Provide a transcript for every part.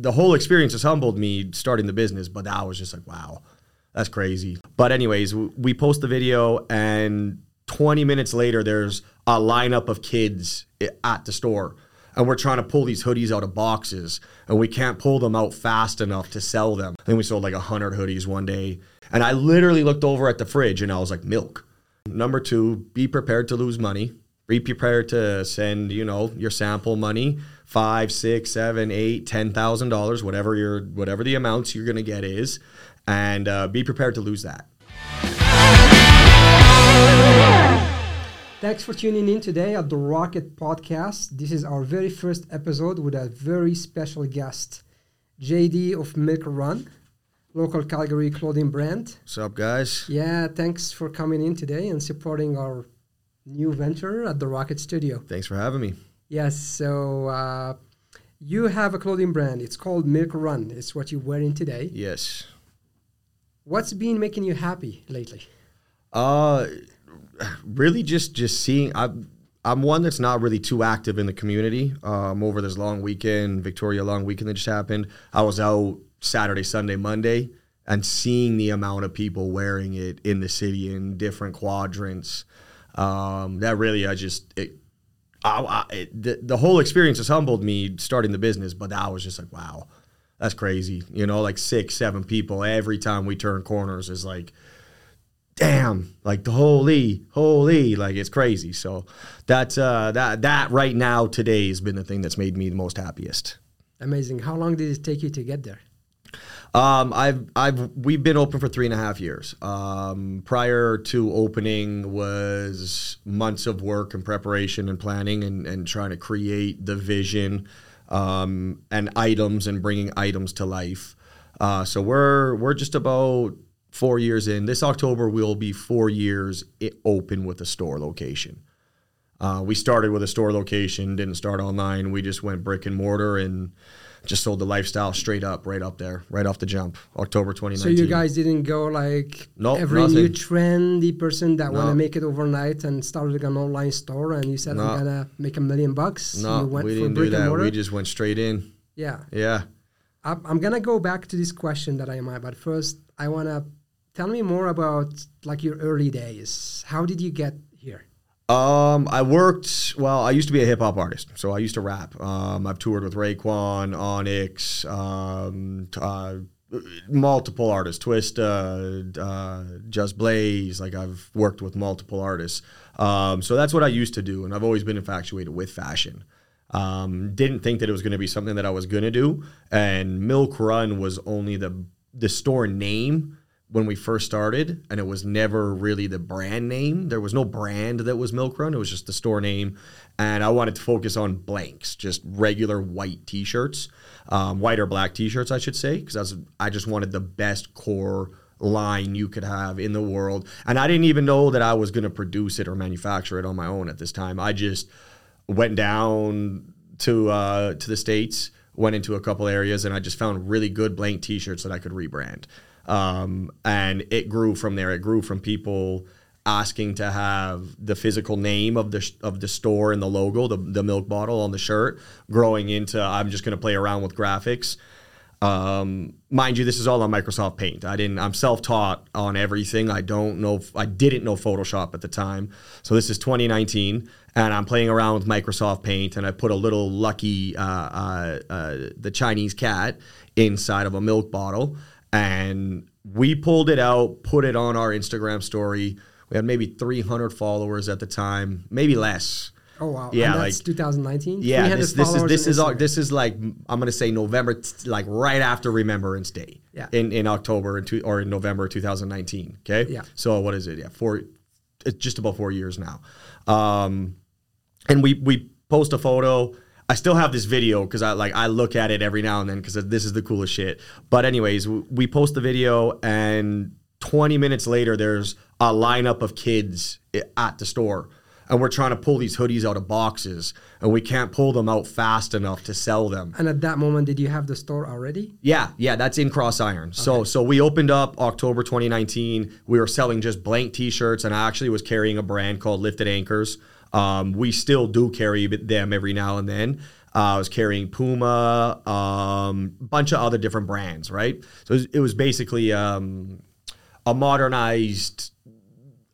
the whole experience has humbled me starting the business, but that was just like, wow, that's crazy. But anyways, we post the video and 20 minutes later, there's a lineup of kids at the store. And we're trying to pull these hoodies out of boxes, and we can't pull them out fast enough to sell them. I think we sold like 100 hoodies one day. And I literally looked over at the fridge and I was like, milk. Number two, be prepared to lose money. Be prepared to send, you know, your sample money, five, six, seven, eight, ten thousand dollars, whatever your whatever the amounts you're gonna get is, and uh, be prepared to lose that. Thanks for tuning in today at the Rocket Podcast. This is our very first episode with a very special guest, JD of Milk Run, local Calgary clothing brand. What's up, guys? Yeah, thanks for coming in today and supporting our new venture at the Rocket Studio. Thanks for having me. Yes, so uh, you have a clothing brand. It's called Milk Run. It's what you're wearing today. Yes. What's been making you happy lately? Uh, really just just seeing. I'm I'm one that's not really too active in the community. Um, over this long weekend, Victoria long weekend that just happened, I was out Saturday, Sunday, Monday, and seeing the amount of people wearing it in the city in different quadrants. Um, that really, I just it, I, I, the, the whole experience has humbled me starting the business, but I was just like, wow, that's crazy. You know, like six, seven people every time we turn corners is like, damn, like the holy, holy, like it's crazy. So that's uh, that that right now today has been the thing that's made me the most happiest. Amazing. How long did it take you to get there? Um, I've I've we've been open for three and a half years. Um, prior to opening was months of work and preparation and planning and, and trying to create the vision um, and items and bringing items to life. Uh, so we're we're just about four years in. This October will be four years open with a store location. Uh, we started with a store location, didn't start online. We just went brick and mortar and just sold the lifestyle straight up, right up there, right off the jump, October 2019. So you guys didn't go like nope, every nothing. new trendy person that No. want to make it overnight and started an online store and you said No. I'm gonna make a million bucks. No, you we for didn't do that. We just went straight in. yeah, Yeah. I'm, I'm gonna go back to this question that I might, but first I wanna tell me more about like your early days. How did you get here? Um, I worked. Well, I used to be a hip hop artist, so I used to rap. Um, I've toured with Raekwon, Onyx, um, uh, multiple artists, Twista, uh, Just Blaze. Like I've worked with multiple artists. Um, so that's what I used to do, and I've always been infatuated with fashion. Um, didn't think that it was going to be something that I was going to do, and Milk Run was only the the store name when we first started, and it was never really the brand name. There was no brand that was Milk Run. It was just the store name, and I wanted to focus on blanks, just regular white T-shirts, um, white or black T-shirts, I should say, because I I just wanted the best core line you could have in the world, and I didn't even know that I was going to produce it or manufacture it on my own at this time. I just went down to uh, to the states, went into a couple areas, and I just found really good blank T-shirts that I could rebrand. Um, and it grew from there. It grew from people asking to have the physical name of the sh- of the store and the logo, the the milk bottle on the shirt, growing into I'm just going to play around with graphics. Um, mind you, this is all on Microsoft Paint. I didn't. I'm self-taught on everything. I don't know. I didn't know Photoshop at the time. So this is 2019, and I'm playing around with Microsoft Paint, and I put a little lucky, uh, uh, uh, the Chinese cat inside of a milk bottle, and we pulled it out, put it on our Instagram story. We had maybe 300 followers at the time, maybe less. Oh wow! Yeah, and that's like- 2019. Yeah, this, this is this is all, this is like I'm gonna say November, t- like right after Remembrance Day. Yeah. In in October two, or in November 2019. Okay. Yeah. So what is it? Yeah, four. It's just about four years now. Um, and we we post a photo. I still have this video because I like I look at it every now and then because this is the coolest shit. But anyways, we post the video and 20 minutes later, there's a lineup of kids at the store. And we're trying to pull these hoodies out of boxes, and we can't pull them out fast enough to sell them. And at that moment, did you have the store already? Yeah, yeah, that's in Cross Iron. So so we opened up October 2019. We were selling just blank T-shirts, and I actually was carrying a brand called Lifted Anchors. Um, we still do carry them every now and then. Uh, I was carrying Puma, um, bunch of other different brands, right? So it was, it was basically um, a modernized.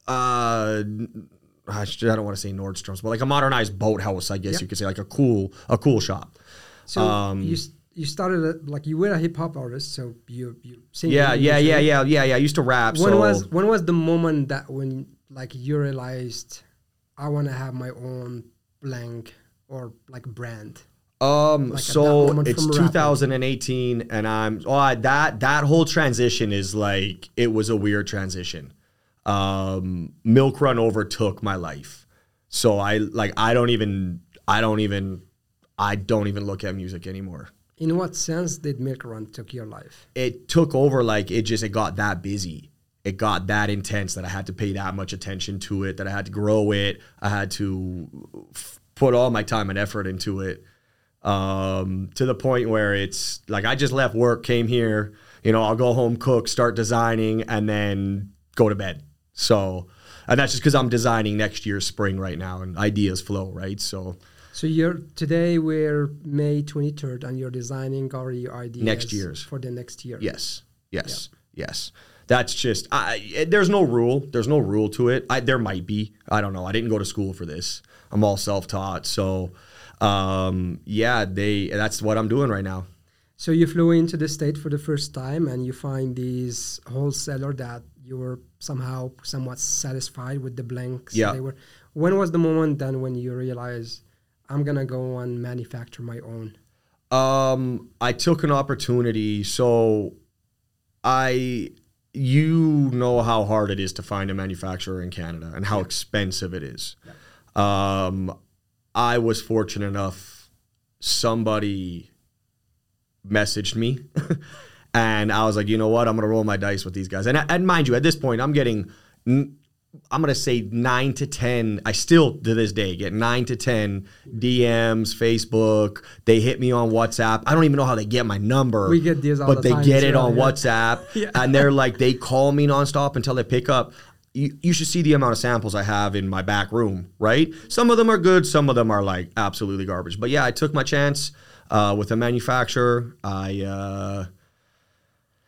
Uh, I don't want to say Nordstrom's, but like a modernized boathouse, I guess Yep. you could say, like a cool, a cool shop. So Um, you you started at, like you were a hip hop artist, so you you sing. Yeah, yeah, yeah, yeah, yeah, yeah. I used to rap. When so was when was the moment that when like you realized I want to have my own blank or like brand? Um, Like so it's from rapping. 2018, and I'm oh I, that that whole transition is like it was a weird transition. Um, Milk Run overtook my life, so I like I don't even I don't even I don't even look at music anymore. In what sense did Milk Run took your life? It took over like it just it got that busy. It got that intense that I had to pay that much attention to it. That I had to grow it. I had to f- put all my time and effort into it. um, to the point where it's like I just left work, came here, you know, I'll go home, cook, start designing, and then go to bed. So, and that's just because I'm designing next year's spring right now, and ideas flow, right? So So you're today we're May 23rd, and you're designing all your ideas Next year's. for the next year. yes, yes, yes. That's just I. There's no rule. There's no rule to it. I, there might be. I don't know. I didn't go to school for this. I'm all self-taught. So, um, yeah, they. That's what I'm doing right now. So you flew into the state for the first time, and you find these wholesaler that you were somehow somewhat satisfied with the blanks. Yeah. They were. When was the moment then when you realized I'm gonna go and manufacture my own? Um, I took an opportunity. So, I, you know how hard it is to find a manufacturer in Canada and how expensive it is. Um, I was fortunate enough. Somebody messaged me, and I was like, you know what, I'm gonna roll my dice with these guys. And and mind you, at this point, I'm getting. I'm gonna say nine to ten. I still to this day get nine to ten DMs, Facebook. They hit me on WhatsApp. I don't even know how they get my number. We get these all but the they get it well, on yeah. WhatsApp, Yeah. and they're like they call me nonstop until they pick up. You, you should see the amount of samples I have in my back room, right? Some of them are good, some of them are like absolutely garbage. But yeah, I took my chance uh, with a manufacturer. I uh,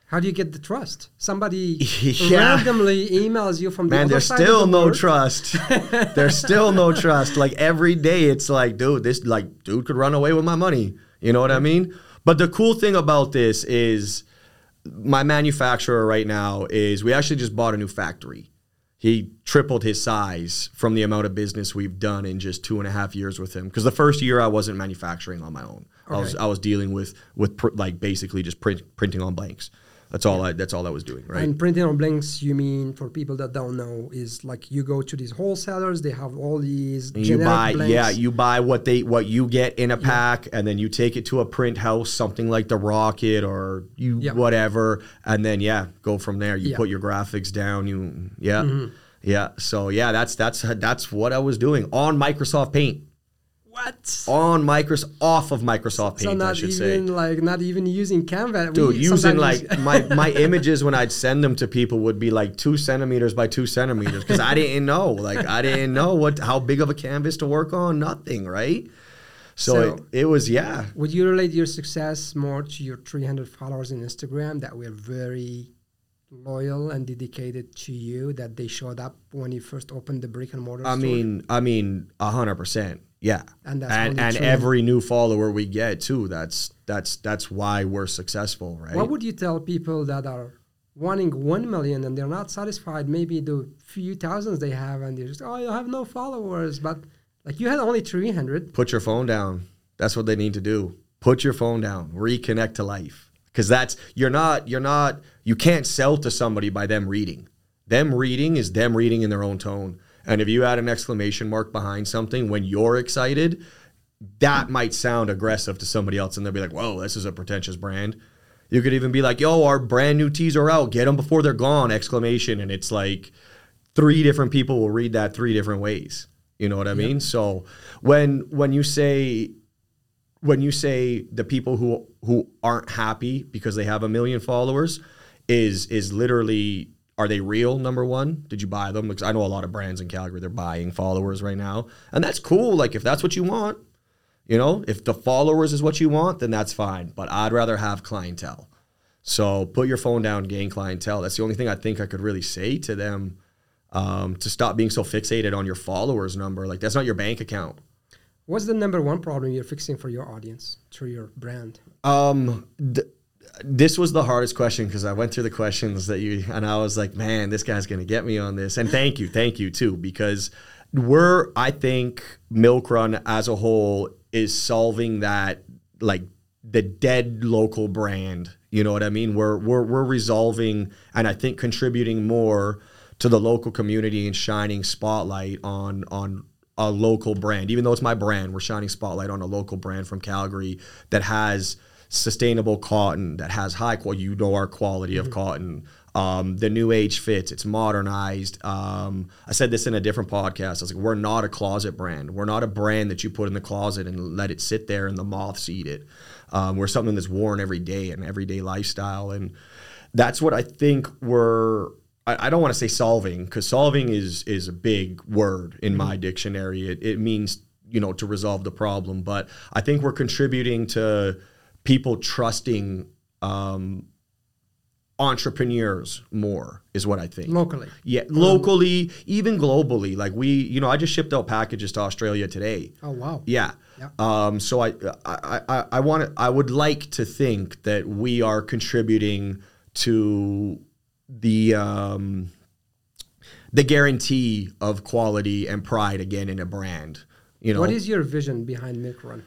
How do you get the trust? Somebody Yeah. randomly emails you from the Man, other there's still the no trust. there's still no trust. Like every day, it's like, dude, this like dude could run away with my money. You know what I mean? But the cool thing about this is my manufacturer right now is we actually just bought a new factory. He tripled his size from the amount of business we've done in just two and a half years with him. Because the first year I wasn't manufacturing on my own. I was I was dealing with with pr- like basically just print, printing on blanks. That's all I that's all I was doing. Right. And printing on blanks, you mean for people that don't know, is like you go to these wholesalers, they have all these And you buy blanks. yeah you buy what they what you get in a pack and then you take it to a print house something like the rocket or you Yeah. whatever and then yeah go from there you Yeah. put your graphics down you yeah Mm-hmm. yeah so yeah that's that's that's what i was doing on microsoft paint what? on microsoft off of microsoft So paint i should even say like not even using Canva. Dude, We using like my, my images when I'd send them to people would be like two centimeters by two centimeters because I didn't know, like I didn't know what how big of a canvas to work on, nothing, right? So, So- it, it was yeah, Would you relate your success more to your 300 followers in Instagram that were very loyal and dedicated to you that they showed up when you first opened the brick and mortar I store? mean, I mean, a hundred percent, yeah. And that's and and every new follower we get too. That's that's that's why we're successful, right? What would you tell people that are wanting 1 million and they're not satisfied maybe the few thousands they have and they're just oh you have no followers but like you had only 300 Put your phone down. That's what they need to do. Put your phone down. Reconnect to life. Because that's you're not you're not you can't sell to somebody by them reading. Them reading is them reading in their own tone. And if you add an exclamation mark behind something when you're excited, that might sound aggressive to somebody else, and they'll be like, "Whoa, this is a pretentious brand." You could even be like, "Yo, our brand new tees are out. Get them before they're gone!" Exclamation, and it's like three different people will read that three different ways. You know what I mean? So when when you say when you say the people who who aren't happy because they have a million followers is is literally are they real number one did you buy them because i know a lot of brands in calgary they're buying followers right now and that's cool like if that's what you want You know, if the followers is what you want, then that's fine. But I'd rather have clientele. So put your phone down, gain clientele. That's the only thing I think I could really say to them um, to stop being so fixated on your followers number. Like that's not your bank account. What's the number one problem you're fixing for your audience through your brand? Um, th- this was the hardest question because I went through the questions that you and I was like, man, this guy's gonna get me on this. And thank you, thank you too, because we're I think Milk Run as a whole is solving that like the dead local brand. You know what I mean? We're we're we're resolving and I think contributing more to the local community and shining spotlight on on a local brand. Even though it's my brand, we're shining spotlight on a local brand from Calgary that has sustainable cotton, that has high quality. You know our quality of cotton. Um, the new age fits. It's modernized. Um, I said this in a different podcast. I was like, we're not a closet brand. We're not a brand that you put in the closet and let it sit there and the moths eat it. Um, we're something that's worn every day, an everyday lifestyle, and that's what I think we're. I, I don't want to say solving because solving is is a big word in my dictionary. It, it means you know to resolve the problem, but I think we're contributing to people trusting um, entrepreneurs more is what I think. Locally. Yeah, locally, even globally. Like we, you know, I just shipped out packages to Australia today. Oh wow. Yeah. Yeah. Um, so I, I, I, I want to, I would like to think that we are contributing to the, um, the guarantee of quality and pride again in a brand. You know, What is your vision behind Milk Run?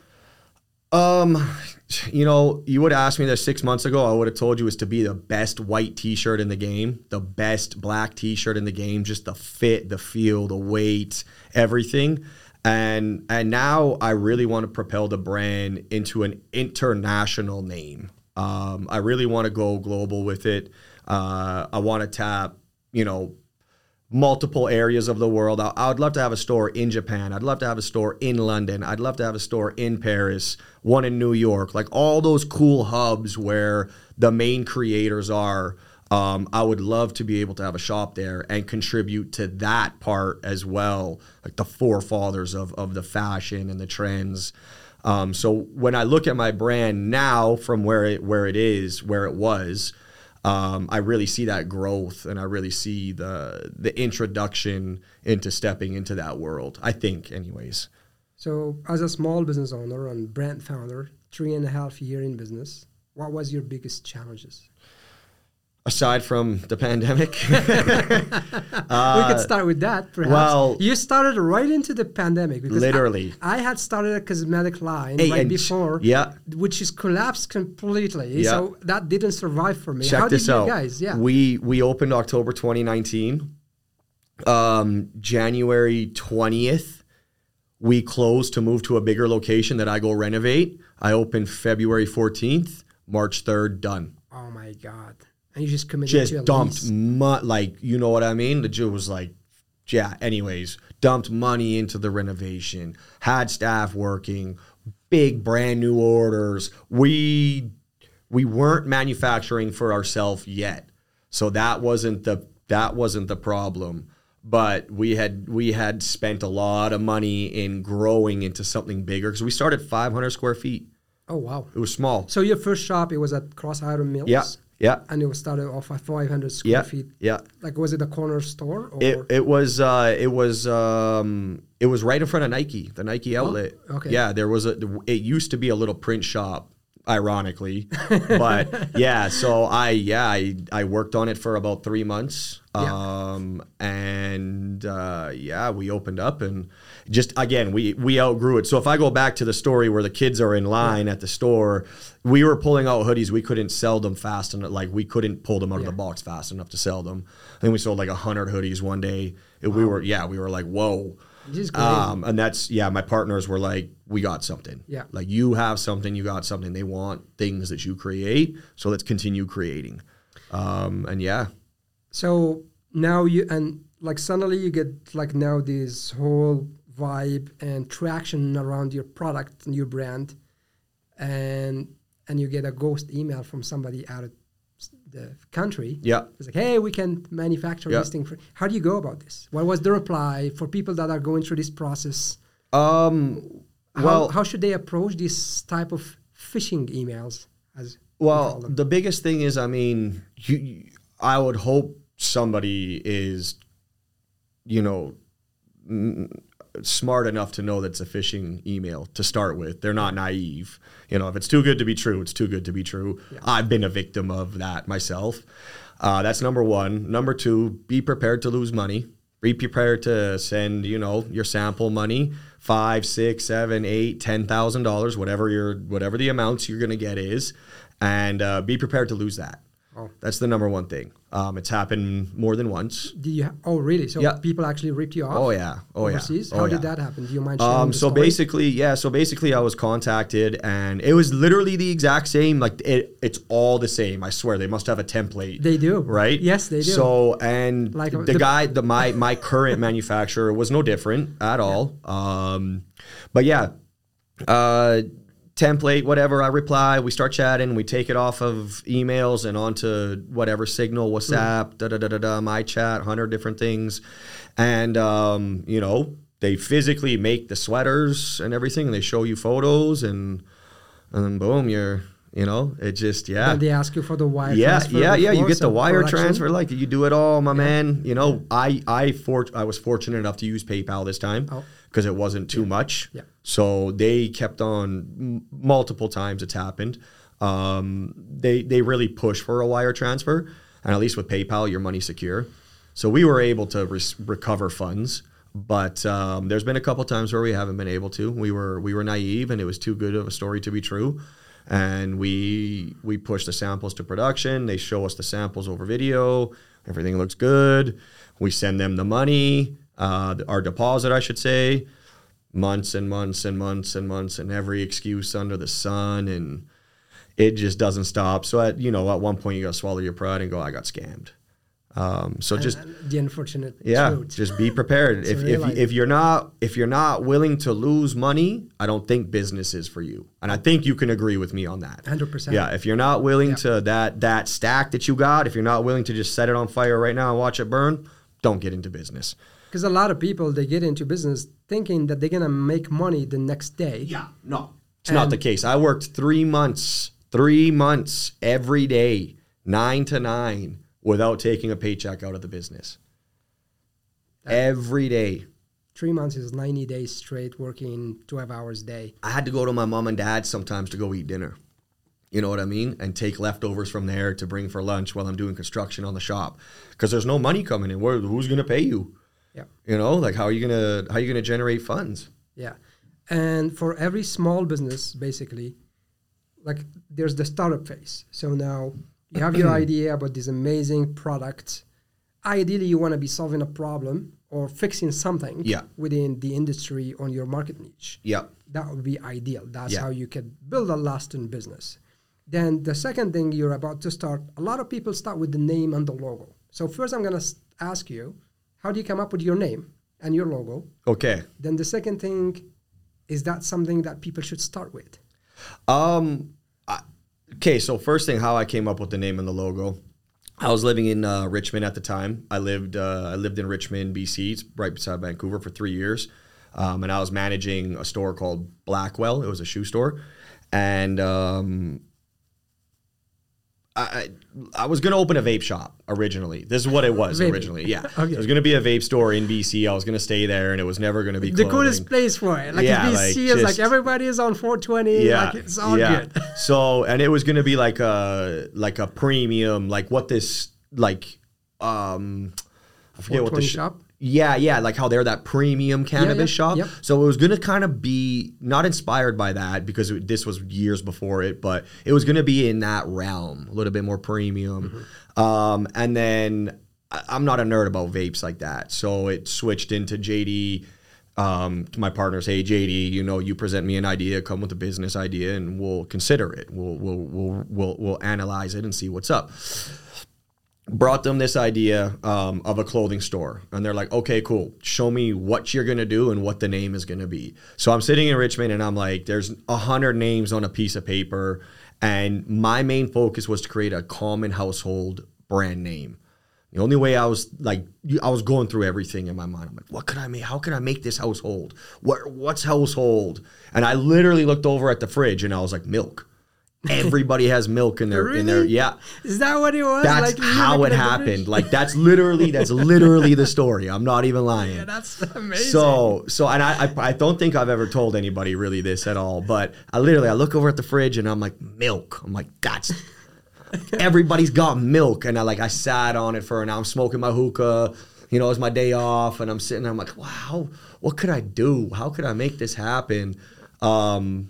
um, you know, you would ask me that six months ago, I would have told you was to be the best white T-shirt in the game, the best black T-shirt in the game, just the fit, the feel, the weight, everything. And and now I really want to propel the brand into an international name. Um, I really want to go global with it. Uh, I want to tap, you know, multiple areas of the world. I, I would love to have a store in Japan. I'd love to have a store in London. I'd love to have a store in Paris, one in New York, like all those cool hubs where the main creators are. Um, I would love to be able to have a shop there and contribute to that part as well, like the forefathers of, of the fashion and the trends. Um, so when I look at my brand now from where it where it is, where it was, um, I really see that growth and I really see the the introduction into stepping into that world. I think, anyways. So, as a small business owner and brand founder, three and a half year in business, what was your biggest challenges? Aside from the pandemic, we could start with that, perhaps. Uh, well- you started right into the pandemic because Literally. I, had started a cosmetic line Hey, right before, yeah. which is collapsed completely. Yeah. So that didn't survive for me. check How this did out. you guys? Yeah. we we opened October 2019. Um, January 20th, we closed to move to a bigger location that I go renovate. I opened February 14th. March 3rd, done. oh my god! And you just committed just to dumped mu- like you know what I mean. The Jew was like, yeah. Anyways, dumped money into the renovation, had staff working, big brand new orders. We we weren't manufacturing for ourselves yet, so that wasn't the that wasn't the problem. But we had we had spent a lot of money in growing into something bigger because we started 500 square feet. Oh wow! It was small. So your first shop it was at Cross Iron Mills. Yeah, yeah, And it was started off at 500 square yeah, feet. yeah. Like was it a corner store or? It, it was uh, it was um, it was right in front of Nike, the Nike outlet. Oh, okay. Yeah, there was a. It used to be a little print shop, ironically, but yeah. So I yeah I I worked on it for about three months. Yeah. Um, and uh, yeah, we opened up and just again we we outgrew it. So if I go back to the story where the kids are in line at the store, we were pulling out hoodies. We couldn't sell them fast enough. Like we couldn't pull them out of the box fast enough to sell them. I think we sold like hundred hoodies one day. It- We were yeah we were like whoa. This is crazy. Um, and that's yeah. My partners were like, "We got something. Yeah. like you have something. You got something. They want things that you create. So let's continue creating." Um, and yeah, So now you and like suddenly you get like now this whole vibe and traction around your product and your brand, and and you get a ghost email from somebody out of the country. yeah. It's like, hey, we can manufacture Yeah. this thing. For, how do you go about this? What was the reply for people that are going through this process? Um, how, Well- how should they approach this type of phishing emails? As Well, the biggest thing is, I mean, you, you- I would hope somebody is, you know, smart enough to know that's a phishing email to start with. They're not naive. You know, if it's too good to be true, it's too good to be true. I've been a victim of that myself. Uh, that's number one. Number two, be prepared to lose money. Be prepared to send, you know, your sample money, five, six, seven, eight, ten thousand dollars, whatever your whatever the amounts you're gonna get is, and uh, be prepared to lose that. Oh. That's the number one thing. Um, it's happened more than once. Did you? Ha- oh, really? So Yeah. people actually ripped you off? Oh yeah. Oh yeah. overseas? Oh, How yeah. did that happen? Do you mind sharing Um, so story? basically, yeah. So basically, I was contacted, and it was literally the exact same. Like it, it's all the same. I swear, they must have a template. They do. right? Yes, they do. So and Like, the, the- guy, the my my current manufacturer was no different at all. Um, but yeah, uh, template, whatever. I reply, we start chatting, we take it off of emails and onto whatever Signal, WhatsApp, da da da da da, my chat, hundred different things, and um, you know they physically make the sweaters and everything. And they show you photos and and then boom, you're you know it just yeah. Then they ask you for the wire Yeah, transfer. yeah, yeah. You get the wire production- transfer, like you do it all, my man. You know, I I for I was fortunate enough to use PayPal this time Oh. Because it wasn't too much. Yeah. So they kept on m- multiple times. It's happened. Um, they they really push for a wire transfer, and at least with PayPal, your money's secure. So we were able to res- recover funds, but um, there's been a couple times where we haven't been able to. We were we were naive, and it was too good of a story to be true. And we we push the samples to production. They show us the samples over video. Everything looks good. We send them the money, uh, our deposit, I should say. Months and months and months and months, and every excuse under the sun, and it just doesn't stop. So at you know at one point you got to swallow your pride and go, I got scammed. Um, so just And the unfortunate yeah, truth. just be prepared. if, if, life. if you're not if you're not willing to lose money, I don't think business is for you. And I think you can agree with me on that. 100%. Yeah, if you're not willing to that that stack that you got, if you're not willing to just set it on fire right now and watch it burn, don't get into business. Because a lot of people they get into business thinking that they're gonna make money the next day. Yeah, no. It's not the case. I worked 3 months, 3 months every day, 9 to 9 without taking a paycheck out of the business. Every day. Three months is ninety days straight working twelve hours a day. I had to go to my mom and dad sometimes to go eat dinner. You know what I mean? And take leftovers from there to bring for lunch while I'm doing construction on the shop because there's no money coming in. Where who's going to pay you? Yeah. You know, like how are you gonna how are you gonna generate funds? Yeah. And for every small business, basically, like there's the startup phase. So now you have your idea about this amazing product. Ideally, you want to be solving a problem or fixing something Yeah. within the industry on your market niche. Yeah, That would be ideal. That's Yeah. how you can build a lasting business. Then the second thing you're about to start, a lot of people start with the name and the logo. So first, I'm going to ask you, how do you come up with your name and your logo? Okay. Then the second thing is that something that people should start with. Um. I- Okay. So first thing, how I came up with the name and the logo. I was living in uh, Richmond at the time. I lived uh, I lived in Richmond, BC, it's right beside Vancouver for three years, um, and I was managing a store called Blackwell. It was a shoe store, and um, I I was gonna open a vape shop originally. This is what it was originally. Yeah, Okay. it was gonna be a vape store in BC. I was gonna stay there, and it was never gonna be The clothing. coolest place for it. Like Yeah, if like, BC is like everybody is on 420. yeah, Like it's all yeah. good. so, and it was gonna be like a like a premium, like what this like um, I forget what the sh- shop? Yeah, yeah, like how they're that premium cannabis yeah, shop. yep. So it was gonna kind of be not inspired by that because it, this was years before it, but it was gonna be in that realm, a little bit more premium. Mm-hmm. Um, and then I, I'm not a nerd about vapes like that, so it switched into JD. Um, to my partners, hey JD, you know, you present me an idea, come with a business idea, and we'll consider it. We'll we'll we'll we'll, we'll analyze it and see what's up brought them this idea um, of a clothing store and they're like okay cool show me what you're going to do and what the name is going to be so i'm sitting in richmond and i'm like there's a hundred names on a piece of paper and my main focus was to create a common household brand name The only way I was like, I was going through everything in my mind. I'm like, what could I make? How can I make this household? What what's household? And I literally looked over at the fridge and I was like, milk. Everybody has milk in their in their yeah. Is that what it was? That's Like, how it happened. Like that's literally that's literally the story. I'm not even lying. Yeah, that's amazing. So so and I, I I don't think I've ever told anybody really this at all. But I literally I look over at the fridge and I'm like milk. I'm like that's everybody's got milk and I like I sat on it for an hour. I'm smoking my hookah. You know, it's my day off and I'm sitting. there, I'm like, wow, what could I do? How could I make this happen? Um,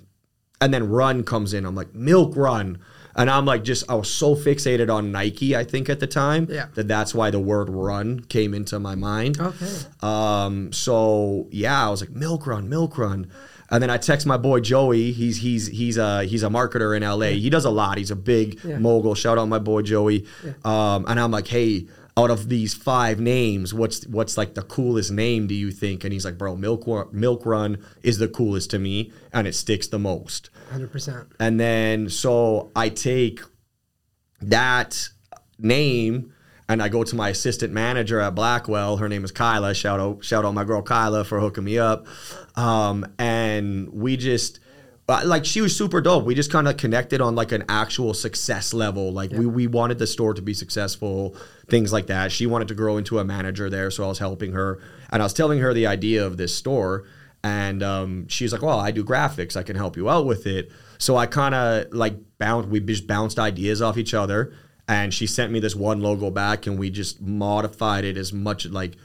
and then run comes in. I'm like, milk run. And I'm like, just, I was so fixated on Nike, I think at the time, Yeah. that that's why the word run came into my mind. Okay. Um, so yeah, I was like, milk run, milk run. And then I text my boy Joey. He's he's he's a he's a marketer in LA. He does a lot. He's a big Yeah. mogul. Shout out my boy Joey. Um, and I'm like, hey, out of these five names, what's what's like the coolest name do you think? And he's like, bro, milk milk run is the coolest to me, and it sticks the most. 100%. And then so I take that name and I go to my assistant manager at Blackwell. Her name is Kyla. Shout out, shout out my girl Kyla for hooking me up. Um, and we just uh, like she was super dope. We just kind of connected on like an actual success level. Like we we wanted the store to be successful, things like that. She wanted to grow into a manager there, so I was helping her. And I was telling her the idea of this store. And um, she's like, "Well, I do graphics. I can help you out with it." So I kind of like bounced. We just bounced ideas off each other, and she sent me this one logo back, and we just modified it as much like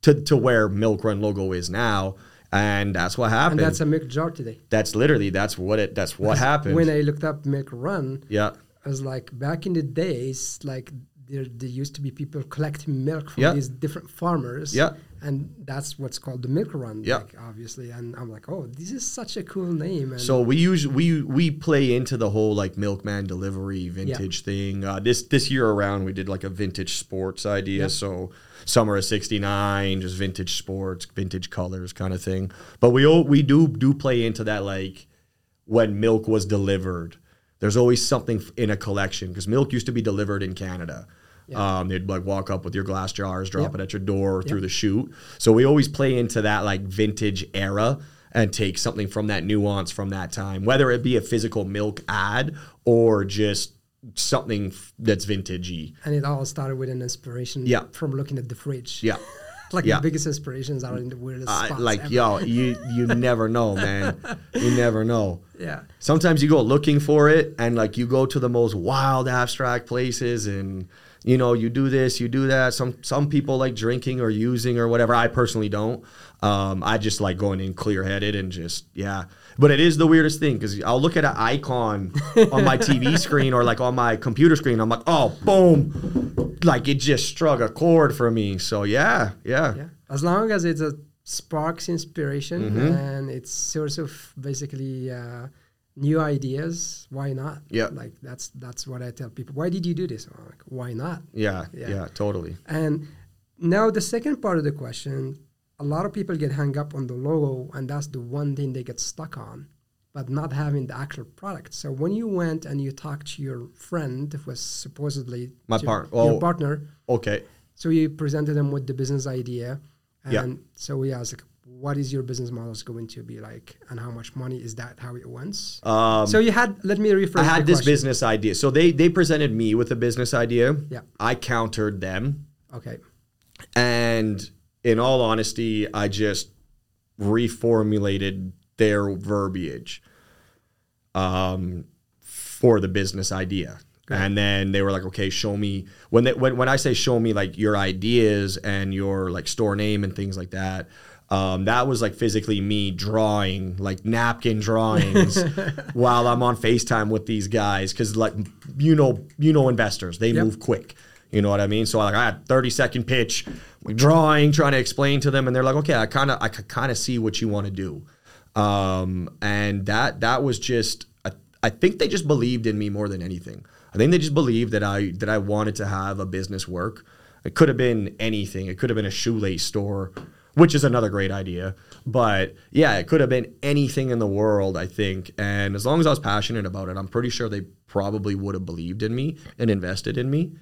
to to where Milk Run logo is now, and that's what And happened. that's a milk jar today. that's literally that's what it. That's what happened. When I looked up Milk Run, yeah, I was like, back in the days, like there, there used to be people collecting milk from Yeah. these different farmers. Yeah. And that's what's called the Milk Run. Yeah. Like, obviously. And I'm like, oh, this is such a cool name. And So we use we we play into the whole like milkman delivery vintage thing. Uh, this this year around we did like a vintage sports idea. Yeah. So summer of '69, just vintage sports, vintage colors kind of thing. But we all, we do do play into that like when milk was delivered. There's always something in a collection because milk used to be delivered in Canada. Um, they'd like walk up with your glass jars, drop Yep. it at your door through the chute. So we always play into that like vintage era and take something from that nuance from that time, whether it be a physical milk ad or just something f- that's vintagey. and it all started with an inspiration Yeah. from looking at the fridge. Yeah. like Yeah. the biggest inspirations are in the weirdest Uh, spots. like ever. yo, you you never know, man. You never know. Yeah. Sometimes you go looking for it and like you go to the most wild abstract places and you know you do this you do that. Some some people like drinking or using or whatever. I personally don't. Um, i just like going in clear headed and just yeah. But it is the weirdest thing because i'll look at an icon on my tv screen or like on my computer screen. I'm like oh boom. Like it just struck a chord for me. So yeah yeah, Yeah. As long as it's a sparks inspiration Mm-hmm. and it's source of basically uh, new ideas, why not? Yeah. Like that's that's what I tell people. Why did you do this? Like, why not? yeah Yeah. yeah totally And now the second part of the question, a lot of people get hung up on the logo, and that's the one thing they get stuck on, but not having the actual product. So when you went and you talked to your friend, who was supposedly My part- your oh. partner, okay so you presented them with the business idea, and Yeah. so we asked, what is your business model is going to be like, and how much money is that? How it went? um, so you had. Let me rephrase. I had this question. business idea. So they they presented me with a business idea. Yeah. I countered them. Okay. And in all honesty, I just reformulated their verbiage um, for the business idea. And then they were like, okay, show me when they when, when I say show me like your ideas and your like store name and things like that. Um, that was like physically me drawing like napkin drawings while I'm on FaceTime with these guys because like you know you know investors they Yep. move quick. You know what I mean? So I like I had 30 second pitch drawing trying to explain to them and they're like okay I kind of I kind of see what you want to do. Um, and that that was just I, I think they just believed in me more than anything. I think they just believed that I that I wanted to have a business work. It could have been anything. It could have been a shoelace store which is another great idea but yeah it could have been anything in the world I think and as long as I was passionate about it I'm pretty sure they probably would have believed in me and invested in me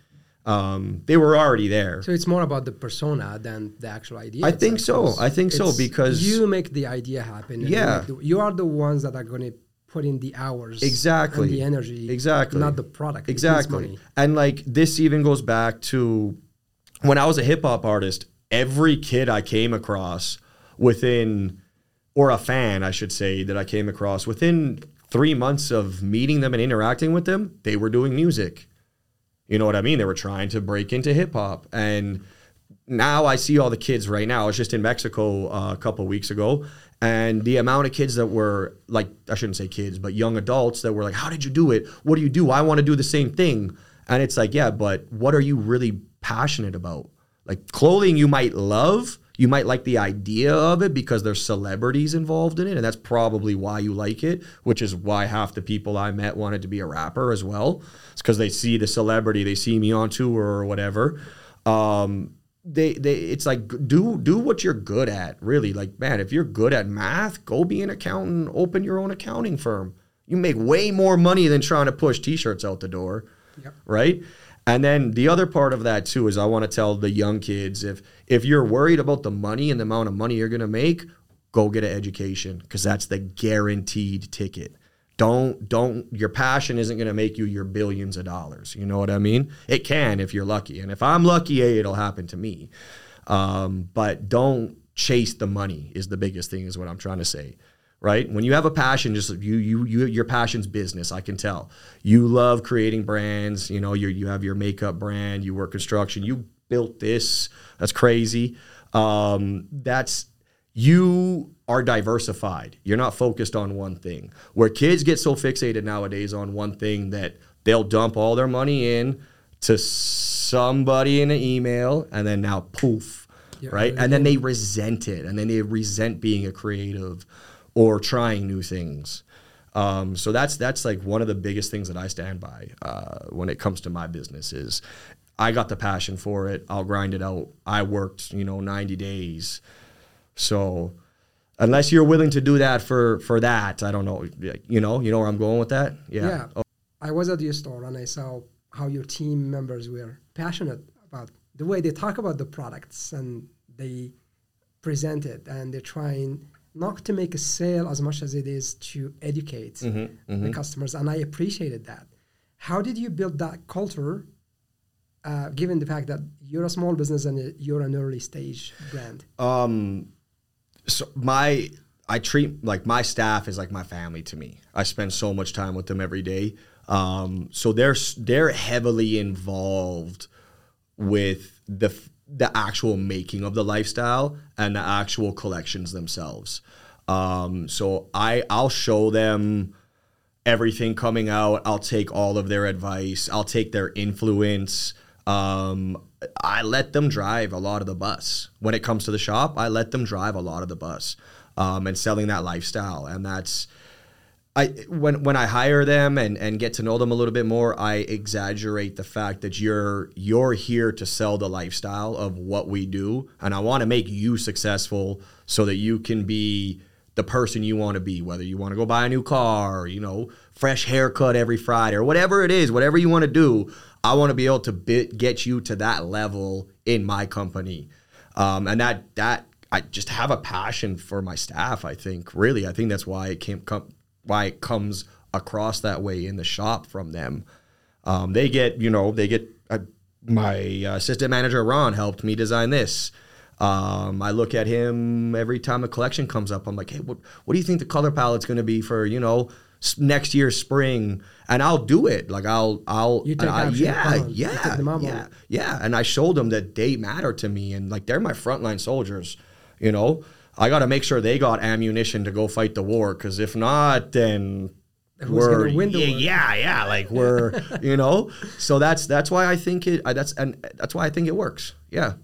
Um, they were already there. So it's more about the persona than the actual idea. I think so. I think so, because- you make the idea happen. and you Yeah. the- you are the ones that are going to put in the hours, Exactly. and the energy, Exactly. not the product. Exactly. And like this even goes back to when I was a hip hop artist, every kid I came across within, or a fan, I should say, that I came across within three months of meeting them and interacting with them, they were doing music. You know what I mean? They were trying to break into hip hop. And now I see all the kids right now. I was just in Mexico uh, a couple weeks ago, and the amount of kids that were like, I shouldn't say kids, but young adults that were like, How did you do it? What do you do? I want to do the same thing. And it's like, Yeah, but what are you really passionate about? Like clothing, you might love, you might like the idea of it because there's celebrities involved in it, and that's probably why you like it, which is why half the people I met wanted to be a rapper as well. It's because they see the celebrity, they see me on tour or whatever. Um, they they it's like do do what you're good at really like man if you're good at math go be an accountant open your own accounting firm you make way more money than trying to push t-shirts out the door Yep. right and then the other part of that too is i want to tell the young kids if if you're worried about the money and the amount of money you're going to make go get an education because that's the guaranteed ticket. Don't don't your passion isn't going to make you your billions of dollars you know what i mean? It can if you're lucky and if i'm lucky hey, it'll happen to me. Um, but don't chase the money is the biggest thing is what i'm trying to say right when you have a passion just you you you your passion's business i can tell you love creating brands you know you you have your makeup brand you work construction you built this that's crazy um, that's you are diversified. You're not focused on one thing. Where kids get so fixated nowadays on one thing that they'll dump all their money in to somebody in an email and then now poof, Yeah, right? And then they resent it and then they resent being a creative or trying new things. Um, so that's that's like one of the biggest things that I stand by uh, when it comes to my business is I got the passion for it. I'll grind it out. I worked, you know, 90 days. So unless you're willing to do that for for that, I don't know. You know, you know where I'm going with that? Yeah. Yeah. I was at your store and I saw how your team members were passionate about the way they talk about the products and they present it and they're trying not to make a sale as much as it is to educate Mm-hmm, the customers and I appreciated that. How did you build that culture uh, given the fact that you're a small business and you're an early stage brand? um so my I treat like my staff is like my family to me. I spend so much time with them every day. Um, so they're they're heavily involved with the the actual making of the lifestyle and the actual collections themselves. Um, so I I'll show them everything coming out. I'll take all of their advice. I'll take their influence. Um, I let them drive a lot of the bus. When it comes to the shop, I let them drive a lot of the bus um, and selling that lifestyle. And that's I when when I hire them and, and get to know them a little bit more, I exaggerate the fact that you're you're here to sell the lifestyle of what we do, and I want to make you successful so that you can be the person you want to be. Whether you want to go buy a new car, or, you know, fresh haircut every Friday, or whatever it is, whatever you want to do, I want to be able to bit, get you to that level in my company, um, and that that I just have a passion for my staff. I think really, I think that's why it came come why it comes across that way in the shop from them. Um, they get, you know, they get. Uh, my assistant manager Ron helped me design this. Um, I look at him every time a collection comes up. I'm like, hey, what, what do you think the color palette's going to be for you know s- next year's spring? And I'll do it. Like I'll, I'll, You take I- yeah. Yeah, yeah, yeah. And I showed them that they matter to me, and like they're my frontline soldiers. You know, I got to make sure they got ammunition to go fight the war, because if not, then Who's we're gonna win the yeah, war? yeah, yeah, like we're you know. So that's that's why I think it. That's and that's why I think it works. Yeah.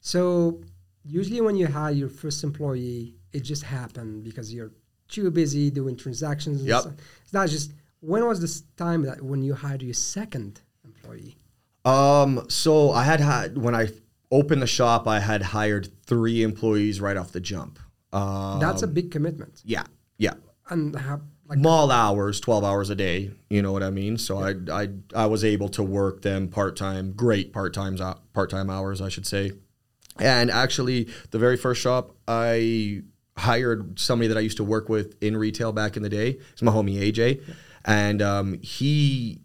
So usually when you hire your first employee, it just happened because you're too busy doing transactions. Yep. It's not just when was this time that when you hired your second employee? Um. So I had had when I opened the shop, I had hired three employees right off the jump. Um, That's a big commitment. yeah, yeah. And how, mall hours, twelve hours a day. You know what I mean? So I I I was able to work them part time, great part times part time hours, I should say. And actually, the very first shop I hired somebody that I used to work with in retail back in the day. It's my homie AJ, and um, he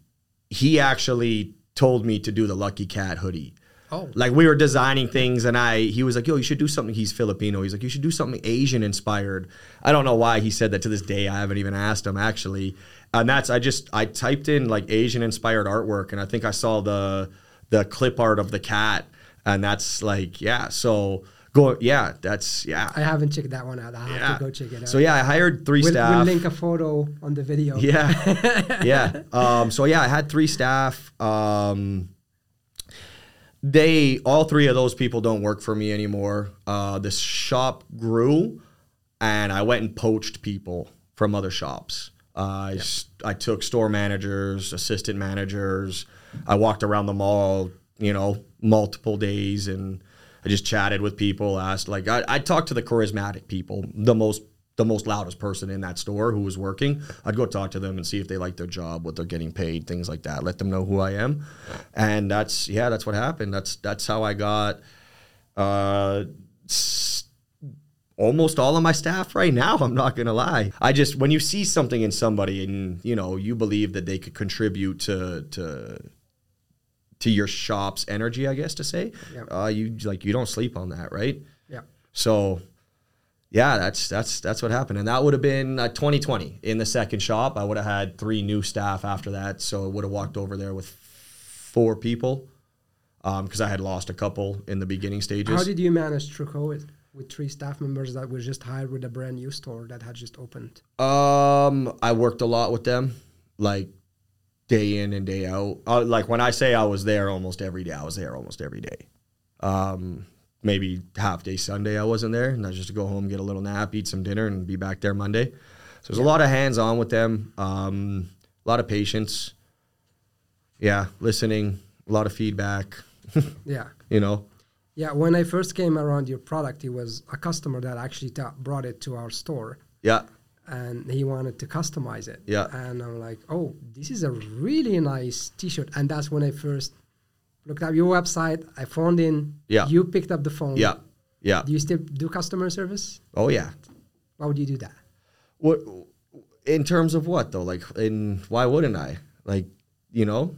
he actually told me to do the Lucky Cat hoodie. Oh. Like we were designing things, and I he was like, "Yo, you should do something." He's Filipino. He's like, "You should do something Asian inspired." I don't know why he said that to this day. I haven't even asked him actually. And that's I just I typed in like Asian inspired artwork, and I think I saw the the clip art of the cat, and that's like yeah. So go yeah, that's yeah. I haven't checked that one out. I have yeah. to go check it out. So yeah, I hired 3 we'll, staff. We'll link a photo on the video. Yeah, yeah. Um, so yeah, I had three staff. Um, they all three of those people don't work for me anymore. Uh, the shop grew, and I went and poached people from other shops. Uh, yeah. I, I took store managers, assistant managers. I walked around the mall, you know, multiple days, and I just chatted with people. Asked like I, I talked to the charismatic people, the most the most loudest person in that store who was working, I'd go talk to them and see if they like their job, what they're getting paid, things like that. Let them know who I am, and that's yeah, that's what happened. That's that's how I got uh, almost all of my staff right now. I'm not gonna lie. I just when you see something in somebody and you know you believe that they could contribute to to to your shop's energy, I guess to say, yeah. uh, you like you don't sleep on that, right? Yeah. So yeah, that's that's that's what happened, and that would have been uh, 2020 in the second shop. I would have had three new staff after that, so I would have walked over there with four people because um, I had lost a couple in the beginning stages. How did you manage through COVID with three staff members that were just hired with a brand new store that had just opened? Um, I worked a lot with them, like day in and day out. Uh, like when I say I was there almost every day, I was there almost every day. Um, maybe half day Sunday I wasn't there, and I just to go home, get a little nap, eat some dinner, and be back there Monday. So there's yeah. a lot of hands on with them, um, a lot of patience. Yeah, listening, a lot of feedback. yeah, you know. Yeah, when I first came around your product, it was a customer that actually brought it to our store. Yeah. And he wanted to customize it. Yeah. And I'm like, oh, this is a really nice T-shirt, and that's when I first looked up your website. I phoned in. Yeah. You picked up the phone. Yeah. Yeah. Do you still do customer service? Oh yeah. Why would you do that? What in terms of what though? Like in why wouldn't I? Like, you know,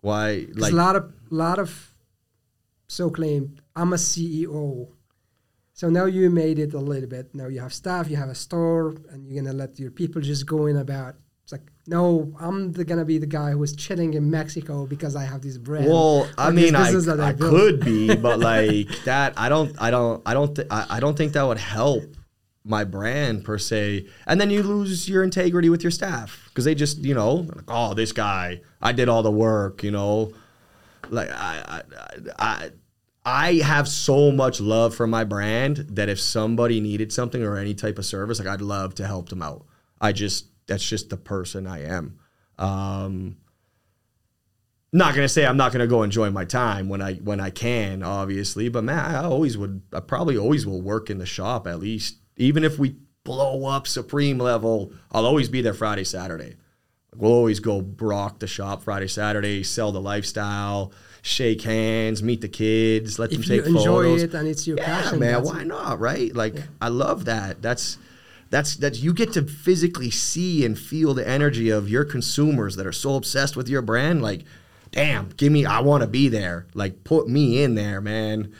why like a lot of lot of so claimed I'm a CEO. So now you made it a little bit. Now you have staff, you have a store, and you're gonna let your people just go in about it's like, no, I'm the, gonna be the guy who is chilling in Mexico because I have this brand. Well, I mean, I, I, I could be, but like that, I don't, I don't, I don't, th- I, I don't think that would help my brand per se. And then you lose your integrity with your staff because they just, you know, like, oh, this guy, I did all the work, you know, like I, I, I I have so much love for my brand that if somebody needed something or any type of service, like I'd love to help them out. I just that's just the person I am. Um, not gonna say I'm not gonna go enjoy my time when I when I can, obviously, but man, I always would. I probably always will work in the shop at least, even if we blow up supreme level. I'll always be there Friday, Saturday. We'll always go rock the shop Friday, Saturday, sell the lifestyle, shake hands, meet the kids, let if them take photos. You enjoy it and it's your yeah, passion, man, why not? Right? Like yeah. I love that. That's that's that you get to physically see and feel the energy of your consumers that are so obsessed with your brand like damn give me i want to be there. Like put me in there man.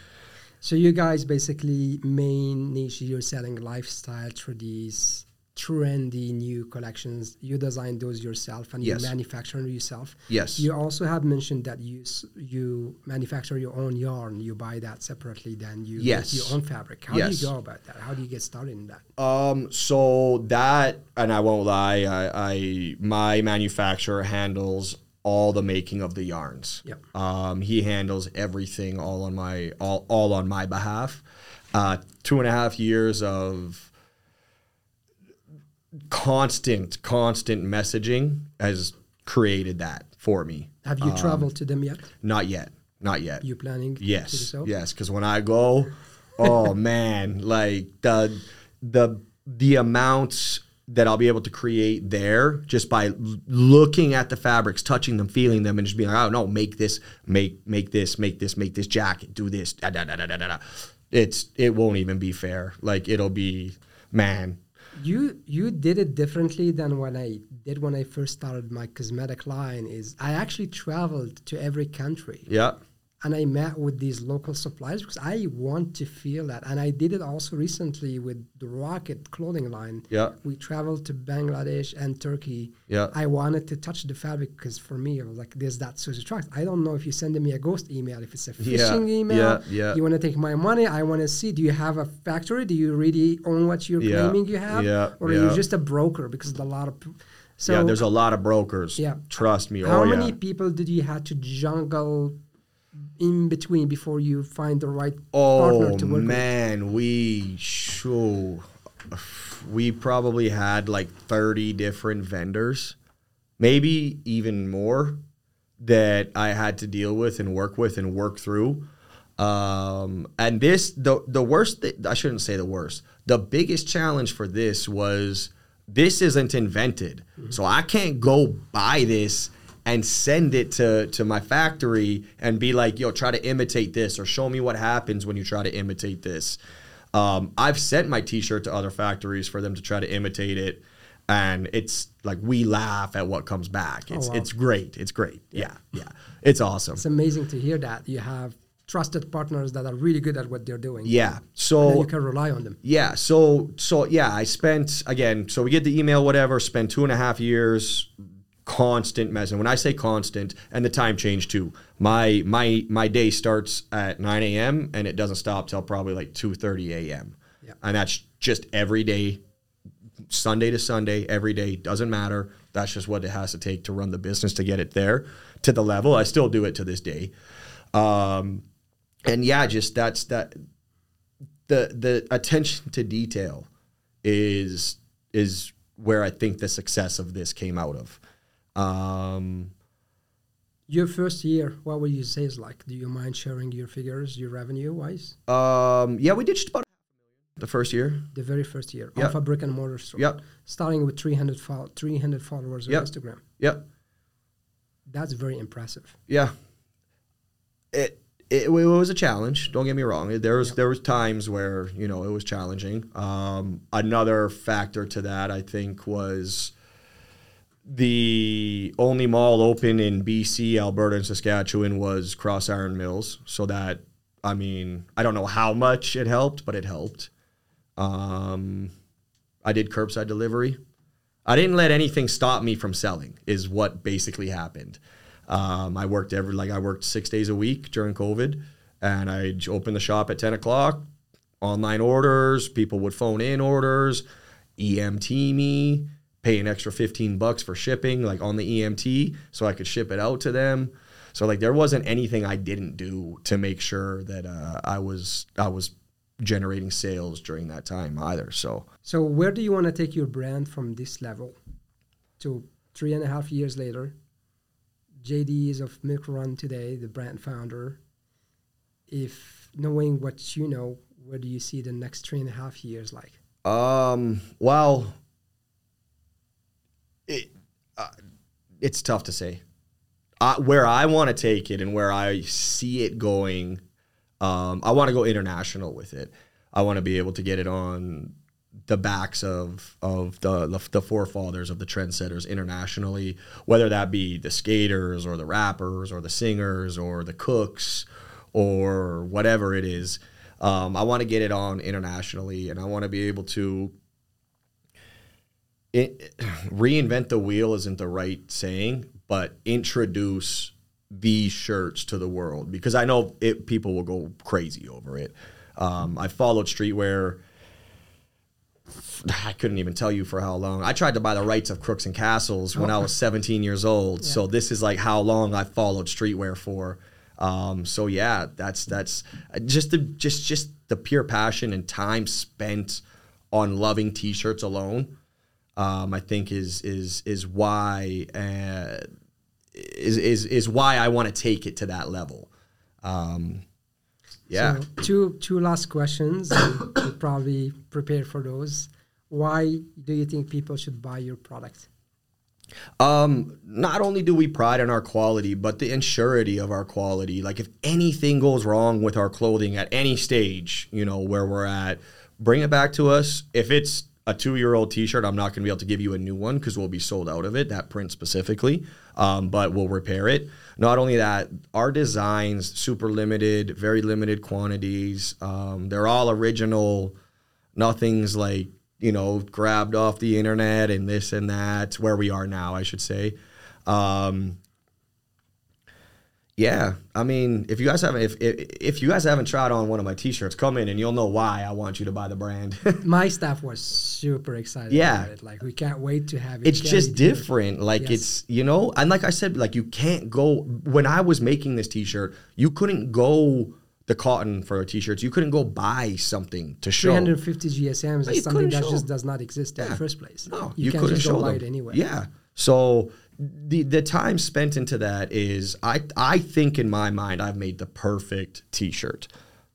So you guys basically main niche you're selling lifestyle through these trendy new collections. You design those yourself and yes. you manufacture them yourself. Yes. You also have mentioned that you you manufacture your own yarn. You buy that separately, then you yes. your own fabric. How yes. do you go about that? How do you get started in that? Um. So that, and I won't lie, I, I my manufacturer handles all the making of the yarns. Yep. Um, he handles everything all on my all all on my behalf. Uh, two and a half years of constant, constant messaging has created that for me. Have you um, traveled to them yet? Not yet. Not yet. You planning? Yes. Yes. Because when I go, oh man, like the the the amounts that I'll be able to create there just by l- looking at the fabrics, touching them, feeling them, and just being like, oh no, make this, make make this, make this, make this jacket, do this, da da da da da da. da. It's it won't even be fair. Like it'll be, man, You you did it differently than when I did when I first started my cosmetic line. Is I actually traveled to every country yeah, and I met with these local suppliers because I want to feel that. And I did it also recently with the Rocket clothing line. yeah, We traveled to Bangladesh and Turkey. yeah, I wanted to touch the fabric because for me it was like there's that social trust. I don't know if you're sending me a ghost email, if it's a Yeah, phishing email. yeah, yeah. You want to take my money? I want to see. Do you have a factory? Do you really own what you're Yeah, claiming you have, yeah, or are you just a broker? Because a lot of so yeah. There's a lot of brokers. Yeah. trust me. how oh many yeah. people did you have to jungle in between before you find the right Oh partner to work with? man, we sure we probably had like 30 different vendors, maybe even more that I had to deal with and work with and work through. Um, and this the the worst thi- I shouldn't say the worst. The biggest challenge for this was this isn't invented. So I can't go buy this and send it to to my factory and be like, "Yo, try to imitate this or show me what happens when you try to imitate this." Um, I've sent my T-shirt to other factories for them to try to imitate it, and it's like we laugh at what comes back. It's wow. it's great. It's great. Yeah, yeah, it's awesome. It's amazing to hear that you have trusted partners that are really good at what they're doing. Yeah. So you can rely on them. Yeah. So so yeah, I spent again. So we get the email, whatever. Spent two and a half years constant messaging. When I say constant, and the time change too. My my my day starts at nine a.m. and it doesn't stop till probably like two thirty a.m. Yeah. And that's just every day, Sunday to Sunday, every day. Doesn't matter. That's just what it has to take to run the business to get it there to the level. I still do it to this day. Um, and yeah, just that's that the the attention to detail is is where I think the success of this came out of. Um, Your first year, what would you say is like? Do you mind sharing your figures, your revenue wise? um, yeah, we did just about the first year. The very first year Yeah. of a brick and mortar store. Yep, Starting with 300, fol- 300 followers Yep. on Instagram. yep, That's very impressive. yeah. It, it it was a challenge. Don't get me wrong. There was there was times where you know it was challenging. Um, another factor to that I think was the only mall open in BC, Alberta, and Saskatchewan was Cross Iron Mills. So that I mean, I don't know how much it helped, but it helped. Um, I did curbside delivery. I didn't let anything stop me from selling. Is what basically happened. Um, I worked every like I worked six days a week during COVID, and I opened the shop at ten o'clock. Online orders, people would phone in orders, EMT me, pay an extra fifteen bucks for shipping, like on the EMT, so I could ship it out to them. So like there wasn't anything I didn't do to make sure that uh, I was I was generating sales during that time either. So So, where do you want to take your brand from this level to three and a half years later? JD is of Milk Run today, the brand founder. If knowing what you know, where do you see the next three and a half years like? Um. Well, it uh, it's tough to say. Where I want to take it and where I see it going, um, I want to go international with it. I want to be able to get it on the backs of of the, the the forefathers of the trendsetters internationally, whether that be the skaters or the rappers or the singers or the cooks or whatever it is. Um, I want to get it on internationally, and I want to be able to it, reinvent the wheel isn't the right saying, but introduce these shirts to the world because I know it, people will go crazy over it. Um, I followed streetwear. I couldn't even tell you for how long. I tried to buy the rights of Crooks and Castles when I was 17 years old. So this is like how long I followed streetwear for. Um, so yeah, that's that's just the just just the pure passion and time spent on loving t-shirts alone. Um, I think is is is why uh, is is is why I want to take it to that level. Um, yeah. So two two last questions. you probably prepare for those. why do you think people should buy your product? Um, not only do we pride in our quality, but the insurity of our quality. Like if anything goes wrong with our clothing at any stage, you know, where we're at, bring it back to us. If it's a two year old t shirt, I'm not going to be able to give you a new one because we'll be sold out of it, that print specifically. Um, but we'll repair it. Not only that, our designs, super limited, very limited quantities. Um, they're all original. Nothing's like, you know, grabbed off the internet and this and that. Where we are now, I should say. Um, yeah, I mean, if you guys haven't, if, if if you guys haven't tried on one of my T-shirts, come in and you'll know why I want you to buy the brand. My staff was super excited Yeah. about it. Like we can't wait to have it. it's just different. Like Yes. it's you know, and like I said, like you can't go. When I was making this T-shirt, you couldn't go the cotton for T-shirts. You couldn't go buy something to show. 350 GSMs is something that show. just does not exist in the first place. No, you, you, can't couldn't just show go buy them. it anywhere. Yeah. So the the time spent into that is I I think in my mind I've made the perfect T-shirt.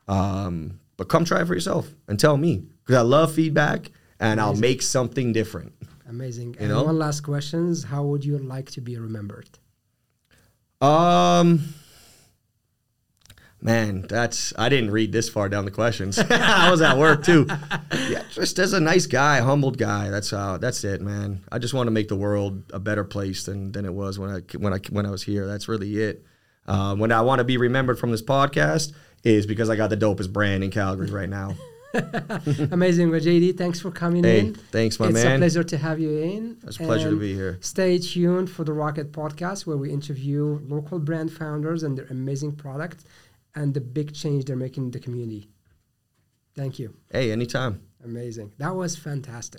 Um, but come try it for yourself and tell me because I love feedback and I'll make something different. Amazing. You and know? one last question: How would you like to be remembered? Um, man, that's I didn't read this far down the questions. I was at work too. Yeah, just as a nice guy, humbled guy. That's how. That's it, man. I just want to make the world a better place than than it was when I when I when I was here. That's really it. Um, when I want to be remembered from this podcast is because I got the dopest brand in Calgary right now. Amazing, well, JD. Thanks for coming Hey, in. thanks, my man. it's a pleasure to have you in. It's a pleasure to be here. Stay tuned for the Rocket Podcast, where we interview local brand founders and their amazing product and the big change they're making in the community. Thank you. Hey, anytime. Amazing. That was fantastic.